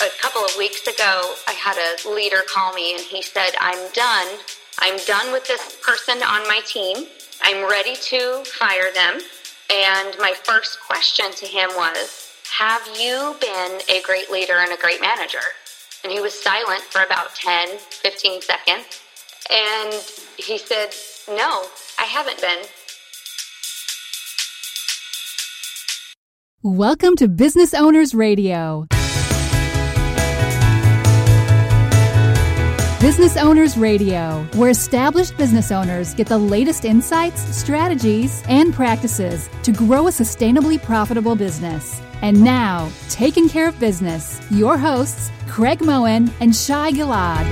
a couple of weeks ago, I had a leader call me and he said, I'm done. I'm done with this person on my team. I'm ready to fire them. And my first question to him was, Have you been a great leader and a great manager? And he was silent for about 10, 15 seconds. And he said, No, I haven't been. Welcome to Business Owners Radio. Business Owners Radio, where established business owners get the latest insights, strategies, and practices to grow a sustainably profitable business. And now, taking care of business, your hosts, Craig Moen and Shai Gilad.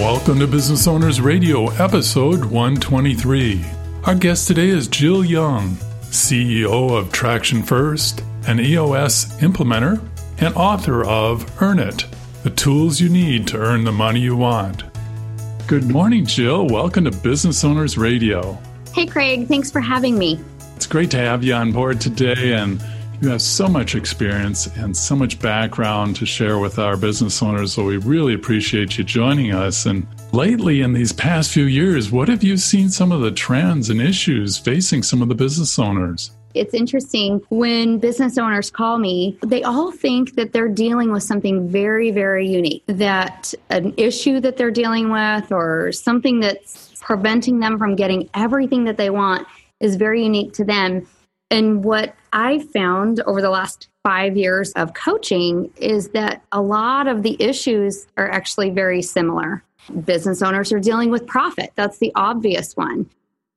Welcome to Business Owners Radio, episode 123. Our guest today is Jill Young, CEO of Traction First, an EOS implementer, and author of Earn It the tools you need to earn the money you want. Good morning, Jill. Welcome to Business Owners Radio. Hey, Craig. Thanks for having me. It's great to have you on board today, and you have so much experience and so much background to share with our business owners. So we really appreciate you joining us. And lately, in these past few years, what have you seen some of the trends and issues facing some of the business owners? It's interesting when business owners call me, they all think that they're dealing with something very, very unique, that an issue that they're dealing with or something that's preventing them from getting everything that they want is very unique to them. And what I found over the last five years of coaching is that a lot of the issues are actually very similar. Business owners are dealing with profit. That's the obvious one.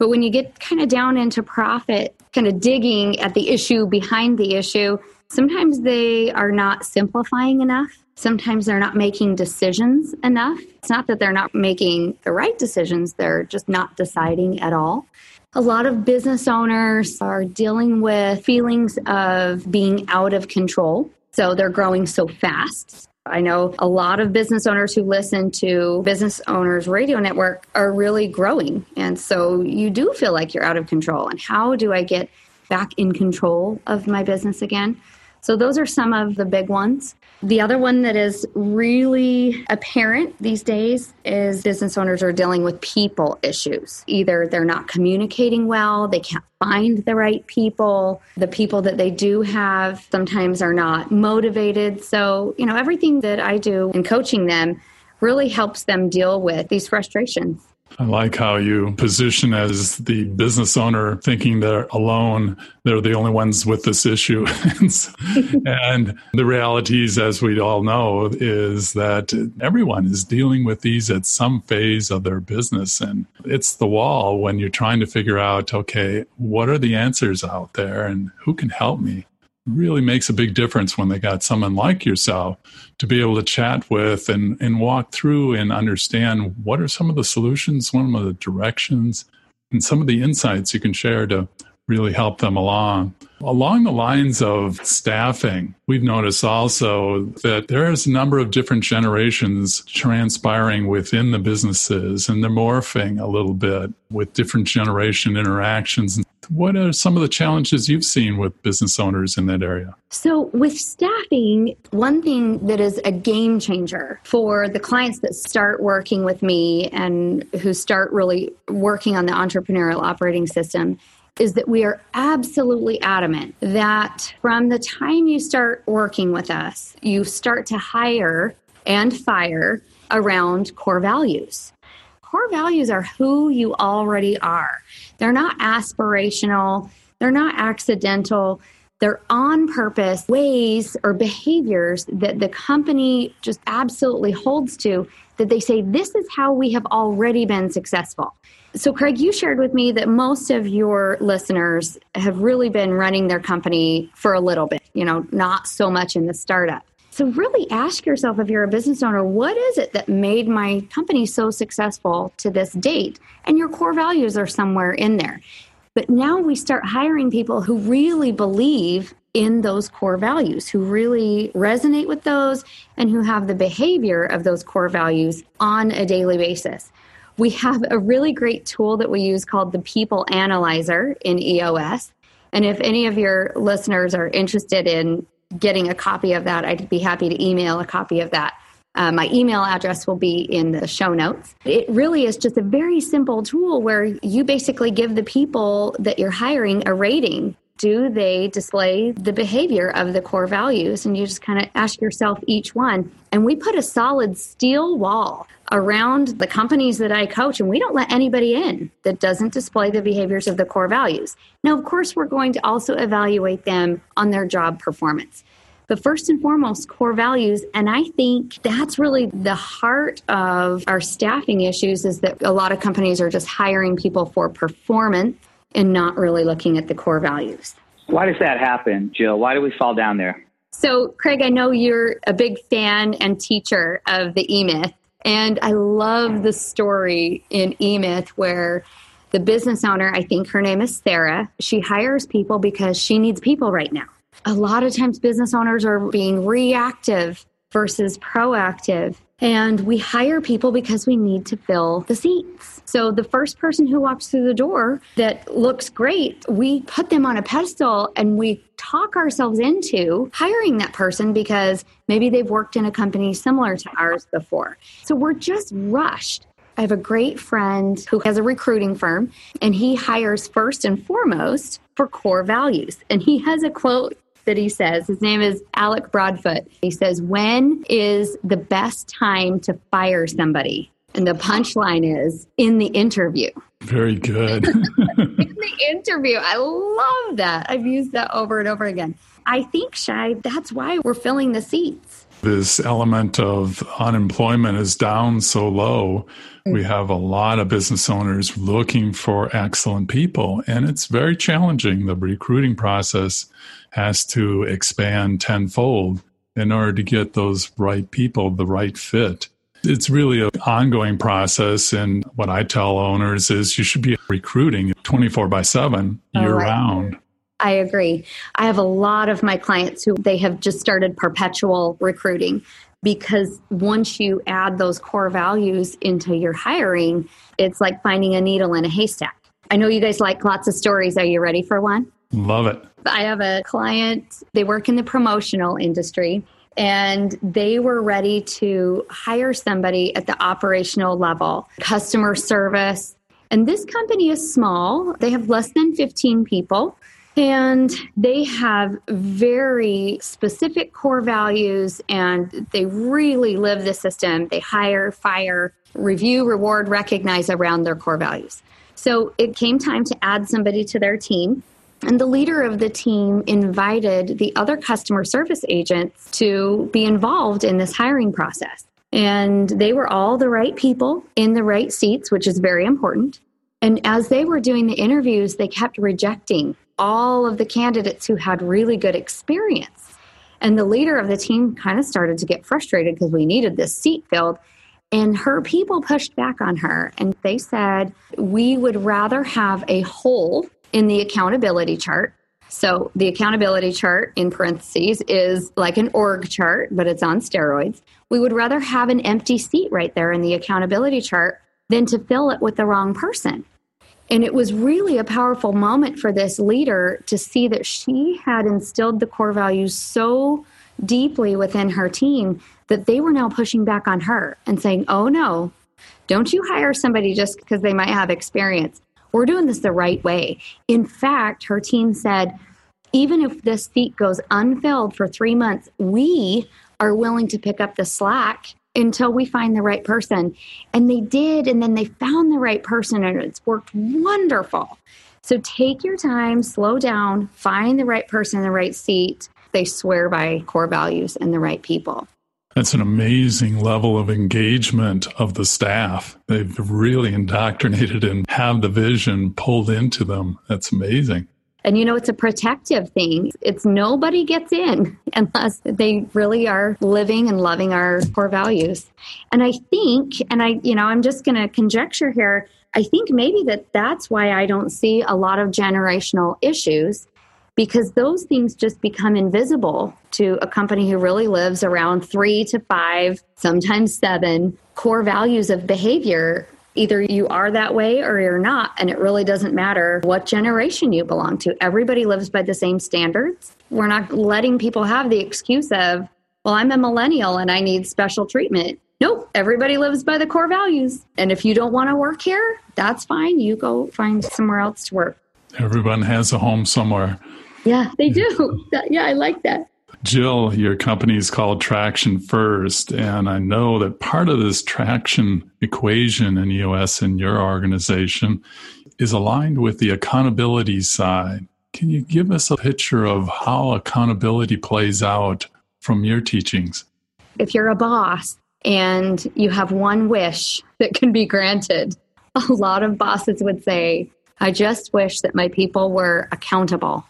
But when you get kind of down into profit, kind of digging at the issue behind the issue, sometimes they are not simplifying enough. Sometimes they're not making decisions enough. It's not that they're not making the right decisions, they're just not deciding at all. A lot of business owners are dealing with feelings of being out of control. So they're growing so fast I know a lot of business owners who listen to Business Owners Radio Network are really growing. And so you do feel like you're out of control. And how do I get back in control of my business again? So, those are some of the big ones. The other one that is really apparent these days is business owners are dealing with people issues. Either they're not communicating well, they can't find the right people, the people that they do have sometimes are not motivated. So, you know, everything that I do in coaching them really helps them deal with these frustrations. I like how you position as the business owner thinking they're alone. They're the only ones with this issue. and the realities, as we all know, is that everyone is dealing with these at some phase of their business. And it's the wall when you're trying to figure out, okay, what are the answers out there and who can help me? Really makes a big difference when they got someone like yourself to be able to chat with and, and walk through and understand what are some of the solutions, some of the directions, and some of the insights you can share to really help them along. Along the lines of staffing, we've noticed also that there's a number of different generations transpiring within the businesses and they're morphing a little bit with different generation interactions. What are some of the challenges you've seen with business owners in that area? So, with staffing, one thing that is a game changer for the clients that start working with me and who start really working on the entrepreneurial operating system is that we are absolutely adamant that from the time you start working with us, you start to hire and fire around core values. Core values are who you already are. They're not aspirational, they're not accidental. They're on purpose ways or behaviors that the company just absolutely holds to that they say, this is how we have already been successful. So, Craig, you shared with me that most of your listeners have really been running their company for a little bit, you know, not so much in the startup. So, really ask yourself if you're a business owner, what is it that made my company so successful to this date? And your core values are somewhere in there. But now we start hiring people who really believe in those core values, who really resonate with those, and who have the behavior of those core values on a daily basis. We have a really great tool that we use called the People Analyzer in EOS. And if any of your listeners are interested in getting a copy of that, I'd be happy to email a copy of that. Uh, my email address will be in the show notes. It really is just a very simple tool where you basically give the people that you're hiring a rating. Do they display the behavior of the core values? And you just kind of ask yourself each one. And we put a solid steel wall around the companies that I coach, and we don't let anybody in that doesn't display the behaviors of the core values. Now, of course, we're going to also evaluate them on their job performance. But first and foremost, core values. And I think that's really the heart of our staffing issues is that a lot of companies are just hiring people for performance and not really looking at the core values. Why does that happen, Jill? Why do we fall down there? So, Craig, I know you're a big fan and teacher of the E Myth. And I love the story in E Myth where the business owner, I think her name is Sarah, she hires people because she needs people right now. A lot of times, business owners are being reactive versus proactive. And we hire people because we need to fill the seats. So the first person who walks through the door that looks great, we put them on a pedestal and we talk ourselves into hiring that person because maybe they've worked in a company similar to ours before. So we're just rushed. I have a great friend who has a recruiting firm and he hires first and foremost for core values. And he has a quote that he says. His name is Alec Broadfoot. He says, When is the best time to fire somebody? And the punchline is in the interview. Very good. in the interview. I love that. I've used that over and over again. I think, Shai, that's why we're filling the seats. This element of unemployment is down so low. We have a lot of business owners looking for excellent people, and it's very challenging. The recruiting process has to expand tenfold in order to get those right people, the right fit. It's really an ongoing process. And what I tell owners is you should be recruiting 24 by 7 year right. round. I agree. I have a lot of my clients who they have just started perpetual recruiting because once you add those core values into your hiring, it's like finding a needle in a haystack. I know you guys like lots of stories. Are you ready for one? Love it. I have a client, they work in the promotional industry, and they were ready to hire somebody at the operational level, customer service. And this company is small, they have less than 15 people. And they have very specific core values and they really live the system. They hire, fire, review, reward, recognize around their core values. So it came time to add somebody to their team. And the leader of the team invited the other customer service agents to be involved in this hiring process. And they were all the right people in the right seats, which is very important. And as they were doing the interviews, they kept rejecting all of the candidates who had really good experience. And the leader of the team kind of started to get frustrated because we needed this seat filled. And her people pushed back on her and they said, We would rather have a hole in the accountability chart. So the accountability chart in parentheses is like an org chart, but it's on steroids. We would rather have an empty seat right there in the accountability chart than to fill it with the wrong person. And it was really a powerful moment for this leader to see that she had instilled the core values so deeply within her team that they were now pushing back on her and saying, oh no, don't you hire somebody just because they might have experience we're doing this the right way. In fact, her team said, even if this seat goes unfilled for three months, we are willing to pick up the slack until we find the right person. And they did, and then they found the right person, and it's worked wonderful. So take your time, slow down, find the right person in the right seat. They swear by core values and the right people. That's an amazing level of engagement of the staff. They've really indoctrinated and have the vision pulled into them. That's amazing. And you know, it's a protective thing. It's nobody gets in unless they really are living and loving our core values. And I think, and I, you know, I'm just going to conjecture here. I think maybe that that's why I don't see a lot of generational issues because those things just become invisible to a company who really lives around three to five, sometimes seven core values of behavior. Either you are that way or you're not, and it really doesn't matter what generation you belong to. Everybody lives by the same standards. We're not letting people have the excuse of, well, I'm a millennial and I need special treatment. Nope, everybody lives by the core values. And if you don't want to work here, that's fine. You go find somewhere else to work. Everyone has a home somewhere. Yeah, they mm. do. yeah, I like that. Jill, your company is called Traction First, and I know that part of this traction equation in EOS in your organization is aligned with the accountability side. Can you give us a picture of how accountability plays out from your teachings? If you're a boss and you have one wish that can be granted, a lot of bosses would say, I just wish that my people were accountable.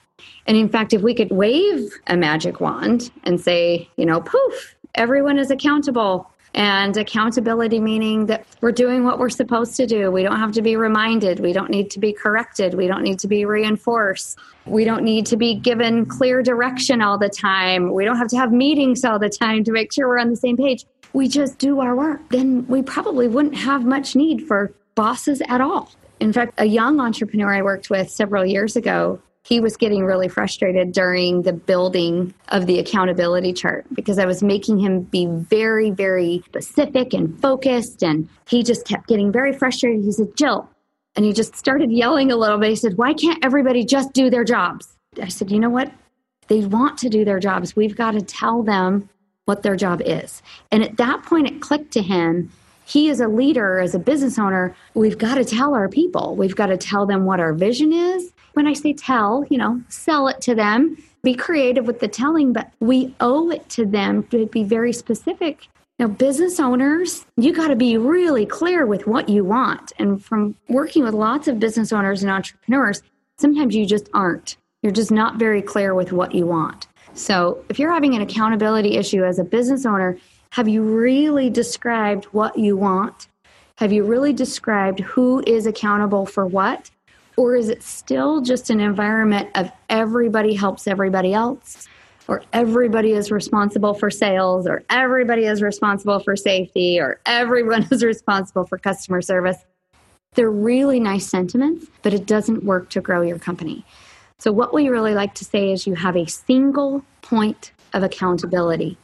And in fact, if we could wave a magic wand and say, you know, poof, everyone is accountable. And accountability meaning that we're doing what we're supposed to do. We don't have to be reminded. We don't need to be corrected. We don't need to be reinforced. We don't need to be given clear direction all the time. We don't have to have meetings all the time to make sure we're on the same page. We just do our work. Then we probably wouldn't have much need for bosses at all. In fact, a young entrepreneur I worked with several years ago he was getting really frustrated during the building of the accountability chart because I was making him be very, very specific and focused. And he just kept getting very frustrated. He said, Jill, and he just started yelling a little bit. He said, Why can't everybody just do their jobs? I said, You know what? They want to do their jobs. We've got to tell them what their job is. And at that point, it clicked to him. He, as a leader, as a business owner, we've got to tell our people. We've got to tell them what our vision is when I say tell, you know, sell it to them, be creative with the telling, but we owe it to them to be very specific. Now, business owners, you got to be really clear with what you want. And from working with lots of business owners and entrepreneurs, sometimes you just aren't. You're just not very clear with what you want. So, if you're having an accountability issue as a business owner, have you really described what you want? Have you really described who is accountable for what? Or is it still just an environment of everybody helps everybody else? Or everybody is responsible for sales, or everybody is responsible for safety, or everyone is responsible for customer service. They're really nice sentiments, but it doesn't work to grow your company. So, what we really like to say is you have a single point of accountability.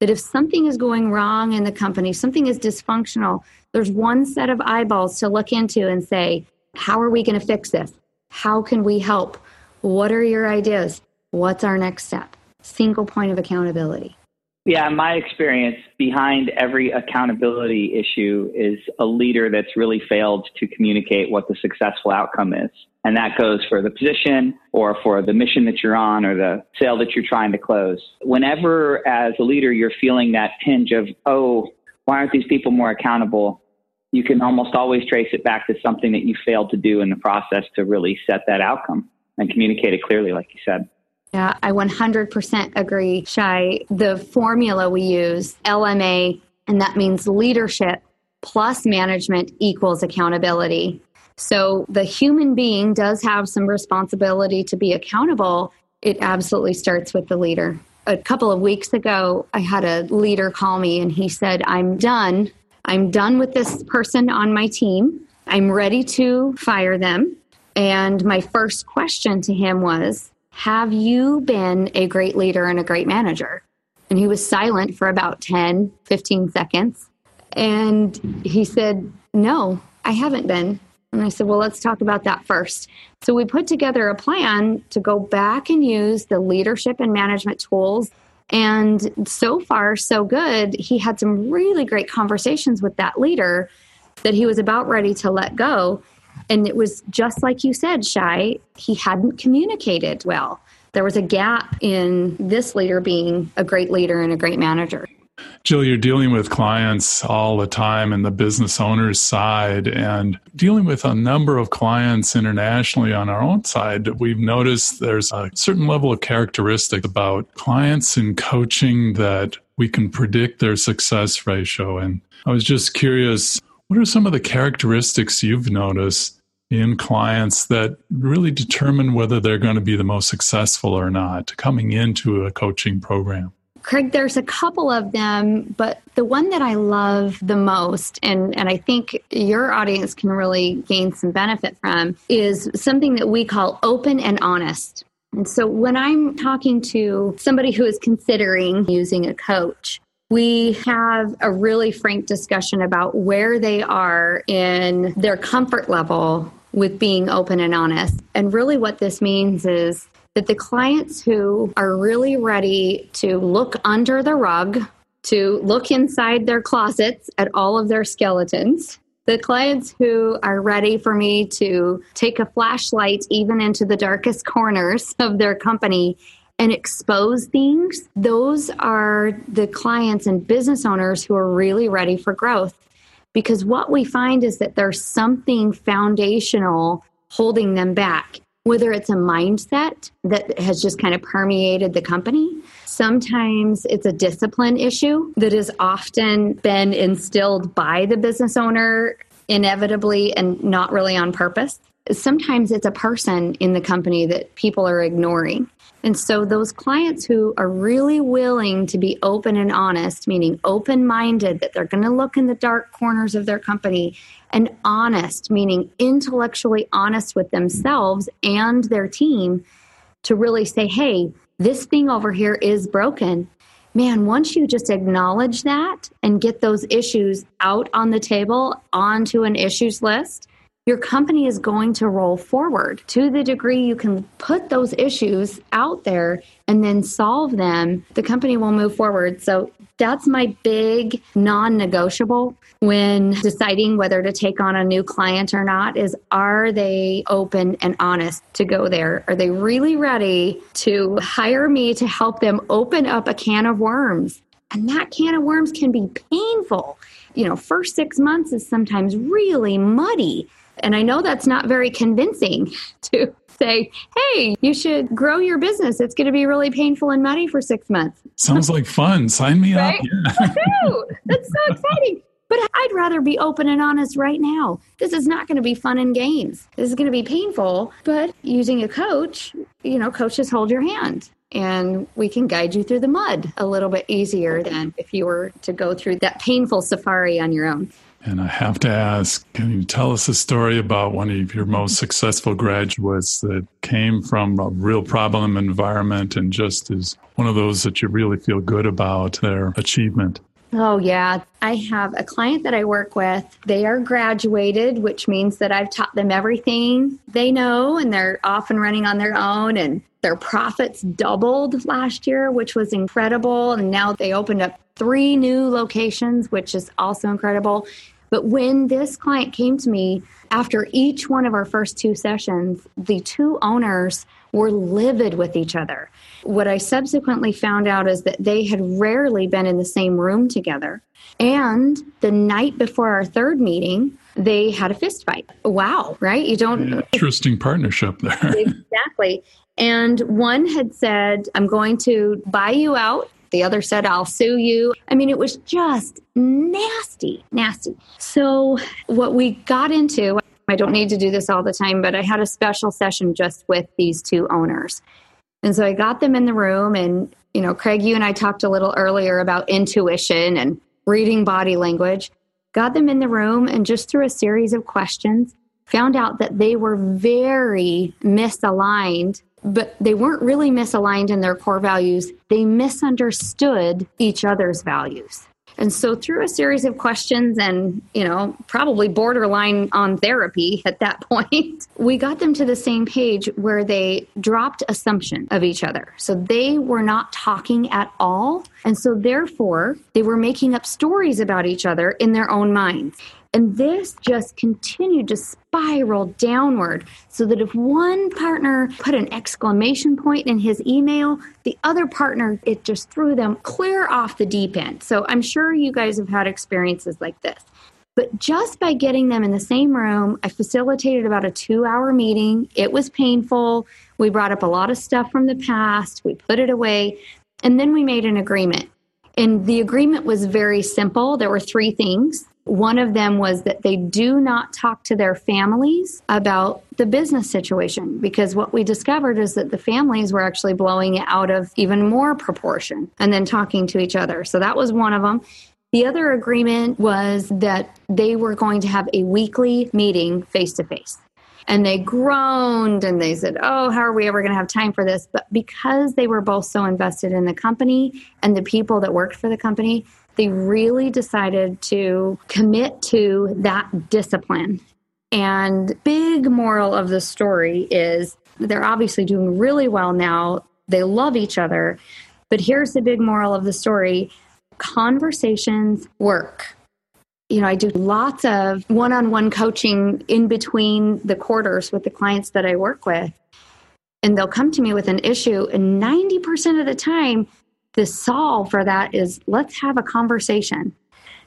That if something is going wrong in the company, something is dysfunctional, there's one set of eyeballs to look into and say, how are we going to fix this? How can we help? What are your ideas? What's our next step? Single point of accountability. Yeah, my experience, behind every accountability issue is a leader that's really failed to communicate what the successful outcome is. And that goes for the position or for the mission that you're on or the sale that you're trying to close. Whenever, as a leader, you're feeling that pinch of, oh, why aren't these people more accountable? You can almost always trace it back to something that you failed to do in the process to really set that outcome and communicate it clearly, like you said. Yeah, I 100% agree, Shai. The formula we use, LMA, and that means leadership plus management equals accountability. So the human being does have some responsibility to be accountable. It absolutely starts with the leader. A couple of weeks ago, I had a leader call me and he said, I'm done I'm done with this person on my team. I'm ready to fire them. And my first question to him was, Have you been a great leader and a great manager? And he was silent for about 10, 15 seconds. And he said, No, I haven't been. And I said, Well, let's talk about that first. So we put together a plan to go back and use the leadership and management tools and so far, so good. He had some really great conversations with that leader that he was about ready to let go. And it was just like you said, Shai, he hadn't communicated well. There was a gap in this leader being a great leader and a great manager. Jill, you're dealing with clients all the time in the business owner's side and dealing with a number of clients internationally on our own side. We've noticed there's a certain level of characteristic about clients in coaching that we can predict their success ratio. And I was just curious, what are some of the characteristics you've noticed in clients that really determine whether they're going to be the most successful or not coming into a coaching program? Craig, there's a couple of them, but the one that I love the most, and, and I think your audience can really gain some benefit from, is something that we call open and honest. And so when I'm talking to somebody who is considering using a coach, we have a really frank discussion about where they are in their comfort level with being open and honest. And really, what this means is that the clients who are really ready to look under the rug, to look inside their closets at all of their skeletons, the clients who are ready for me to take a flashlight even into the darkest corners of their company and expose things, those are the clients and business owners who are really ready for growth. Because what we find is that there's something foundational holding them back whether it's a mindset that has just kind of permeated the company. Sometimes it's a discipline issue that has often been instilled by the business owner inevitably and not really on purpose. Sometimes it's a person in the company that people are ignoring. And so, those clients who are really willing to be open and honest, meaning open minded, that they're going to look in the dark corners of their company, and honest, meaning intellectually honest with themselves and their team, to really say, hey, this thing over here is broken. Man, once you just acknowledge that and get those issues out on the table onto an issues list, your company is going to roll forward to the degree you can put those issues out there and then solve them the company will move forward so that's my big non-negotiable when deciding whether to take on a new client or not is are they open and honest to go there? Are they really ready to hire me to help them open up a can of worms? And that can of worms can be painful. You know first 6 months is sometimes really muddy. And I know that's not very convincing to say, hey, you should grow your business. It's going to be really painful and muddy for six months. Sounds like fun. Sign me right? up. Yeah. that's so exciting. But I'd rather be open and honest right now. This is not going to be fun and games. This is going to be painful, but using a coach, you know, coaches hold your hand and we can guide you through the mud a little bit easier than if you were to go through that painful safari on your own. And I have to ask, can you tell us a story about one of your most successful graduates that came from a real problem environment and just is one of those that you really feel good about their achievement? Oh, yeah. I have a client that I work with. They are graduated, which means that I've taught them everything they know and they're off and running on their own. And their profits doubled last year, which was incredible. And now they opened up three new locations, which is also incredible. But when this client came to me after each one of our first two sessions, the two owners were livid with each other. What I subsequently found out is that they had rarely been in the same room together. And the night before our third meeting, they had a fist fight. Wow, right? You don't. Interesting partnership there. exactly. And one had said, I'm going to buy you out the other said, I'll sue you. I mean, it was just nasty, nasty. So, what we got into, I don't need to do this all the time, but I had a special session just with these two owners. And so I got them in the room, and, you know, Craig, you and I talked a little earlier about intuition and reading body language. Got them in the room, and just through a series of questions, found out that they were very misaligned but they weren't really misaligned in their core values. They misunderstood each other's values. And so through a series of questions and, you know, probably borderline on therapy at that point, we got them to the same page where they dropped assumption of each other. So they were not talking at all. And so therefore, they were making up stories about each other in their own minds. And this just continued to spiral downward so that if one partner put an exclamation point in his email, the other partner, it just threw them clear off the deep end. So I'm sure you guys have had experiences like this. But just by getting them in the same room, I facilitated about a two hour meeting. It was painful. We brought up a lot of stuff from the past, we put it away, and then we made an agreement. And the agreement was very simple. There were three things One of them was that they do not talk to their families about the business situation because what we discovered is that the families were actually blowing it out of even more proportion and then talking to each other. So that was one of them. The other agreement was that they were going to have a weekly meeting face to face. And they groaned and they said, Oh, how are we ever going to have time for this? But because they were both so invested in the company and the people that worked for the company, they really decided to commit to that discipline. And big moral of the story is they're obviously doing really well now. They love each other. But here's the big moral of the story conversations work. You know, I do lots of one on one coaching in between the quarters with the clients that I work with. And they'll come to me with an issue, and 90% of the time, the solve for that is let's have a conversation.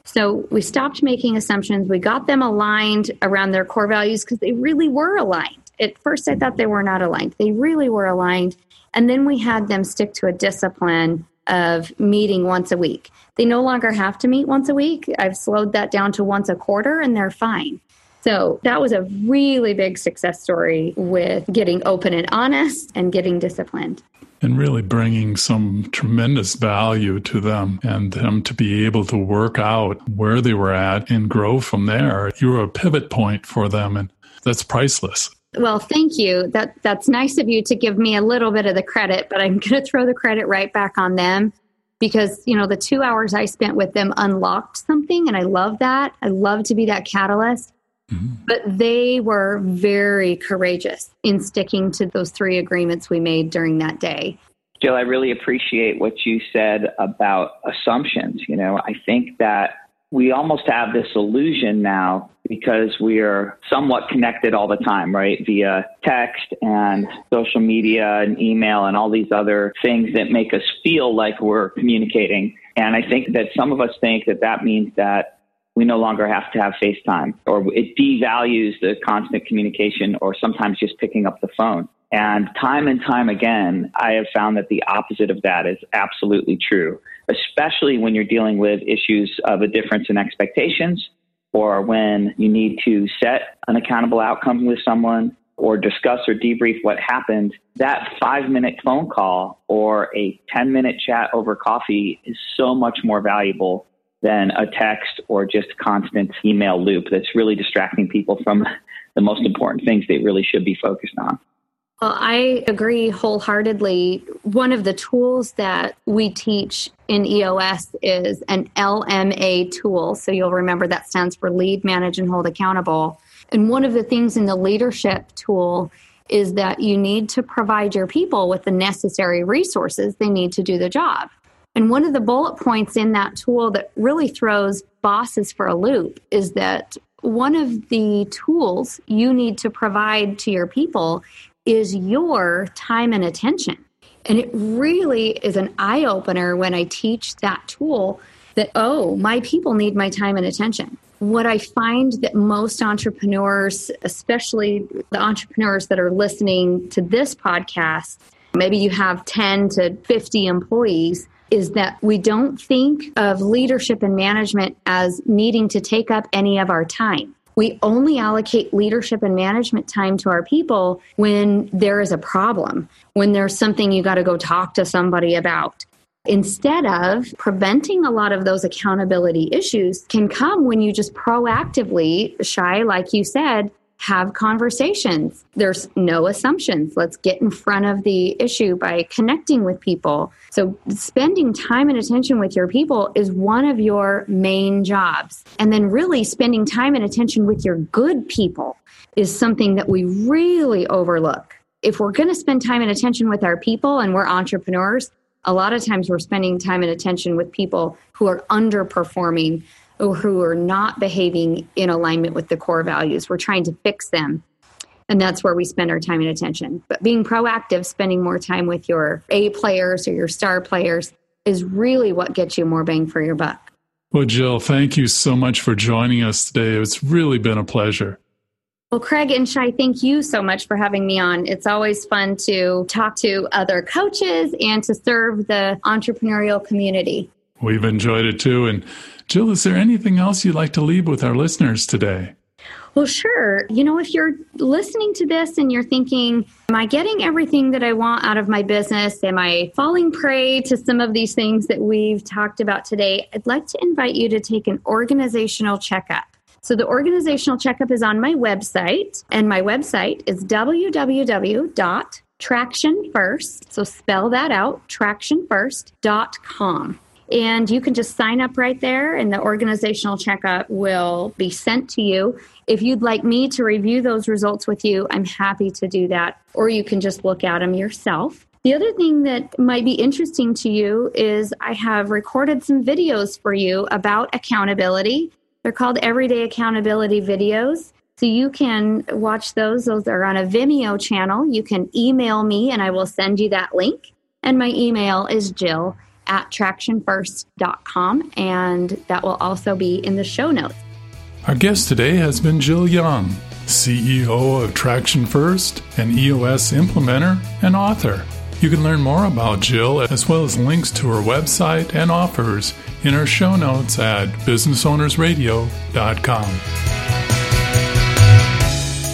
So we stopped making assumptions. We got them aligned around their core values because they really were aligned. At first, I thought they were not aligned. They really were aligned. And then we had them stick to a discipline of meeting once a week. They no longer have to meet once a week. I've slowed that down to once a quarter and they're fine. So that was a really big success story with getting open and honest and getting disciplined. And really bringing some tremendous value to them and them to be able to work out where they were at and grow from there. You were a pivot point for them, and that's priceless. Well, thank you. That that's nice of you to give me a little bit of the credit, but I'm going to throw the credit right back on them because, you know, the 2 hours I spent with them unlocked something and I love that. I love to be that catalyst. Mm-hmm. But they were very courageous in sticking to those three agreements we made during that day. Jill, I really appreciate what you said about assumptions. You know, I think that we almost have this illusion now because we are somewhat connected all the time, right? Via text and social media and email and all these other things that make us feel like we're communicating. And I think that some of us think that that means that we no longer have to have FaceTime or it devalues the constant communication or sometimes just picking up the phone. And time and time again, I have found that the opposite of that is absolutely true, especially when you're dealing with issues of a difference in expectations or when you need to set an accountable outcome with someone or discuss or debrief what happened. That five minute phone call or a 10 minute chat over coffee is so much more valuable than a text or just constant email loop that's really distracting people from the most important things they really should be focused on. Well, I agree wholeheartedly. One of the tools that we teach in EOS is an LMA tool. So you'll remember that stands for lead, manage, and hold accountable. And one of the things in the leadership tool is that you need to provide your people with the necessary resources they need to do the job. And one of the bullet points in that tool that really throws bosses for a loop is that one of the tools you need to provide to your people is your time and attention. And it really is an eye opener when I teach that tool that, oh, my people need my time and attention. What I find that most entrepreneurs, especially the entrepreneurs that are listening to this podcast, maybe you have 10 to 50 employees, is that we don't think of leadership and management as needing to take up any of our time we only allocate leadership and management time to our people when there is a problem, when there's something you got to go talk to somebody about. Instead of preventing a lot of those accountability issues can come when you just proactively, Shai, like you said, have conversations. There's no assumptions. Let's get in front of the issue by connecting with people. So, spending time and attention with your people is one of your main jobs. And then, really, spending time and attention with your good people is something that we really overlook. If we're going to spend time and attention with our people and we're entrepreneurs, a lot of times we're spending time and attention with people who are underperforming or who are not behaving in alignment with the core values. We're trying to fix them. And that's where we spend our time and attention. But being proactive, spending more time with your A players or your star players is really what gets you more bang for your buck. Well, Jill, thank you so much for joining us today. It's really been a pleasure. Well, Craig and Shai, thank you so much for having me on. It's always fun to talk to other coaches and to serve the entrepreneurial community. We've enjoyed it too. And Jill, is there anything else you'd like to leave with our listeners today? Well, sure. You know, if you're listening to this and you're thinking, Am I getting everything that I want out of my business? Am I falling prey to some of these things that we've talked about today? I'd like to invite you to take an organizational checkup. So, the organizational checkup is on my website, and my website is www.tractionfirst. So, spell that out tractionfirst.com. And you can just sign up right there, and the organizational checkup will be sent to you. If you'd like me to review those results with you, I'm happy to do that, or you can just look at them yourself. The other thing that might be interesting to you is I have recorded some videos for you about accountability. They're called Everyday Accountability Videos. So you can watch those. Those are on a Vimeo channel. You can email me and I will send you that link. And my email is Jill at tractionfirst.com, and that will also be in the show notes. Our guest today has been Jill Young, CEO of Traction First, an EOS implementer and author. You can learn more about Jill as well as links to her website and offers in our show notes at businessownersradio.com.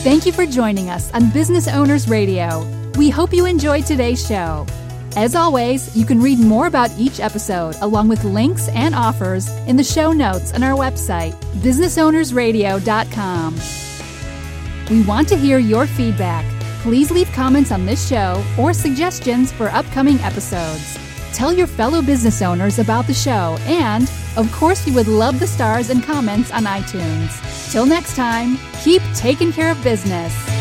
Thank you for joining us on Business Owners Radio. We hope you enjoyed today's show. As always, you can read more about each episode along with links and offers in the show notes on our website, businessownersradio.com. We want to hear your feedback. Please leave comments on this show or suggestions for upcoming episodes. Tell your fellow business owners about the show, and, of course, we would love the stars and comments on iTunes. Till next time, keep taking care of business.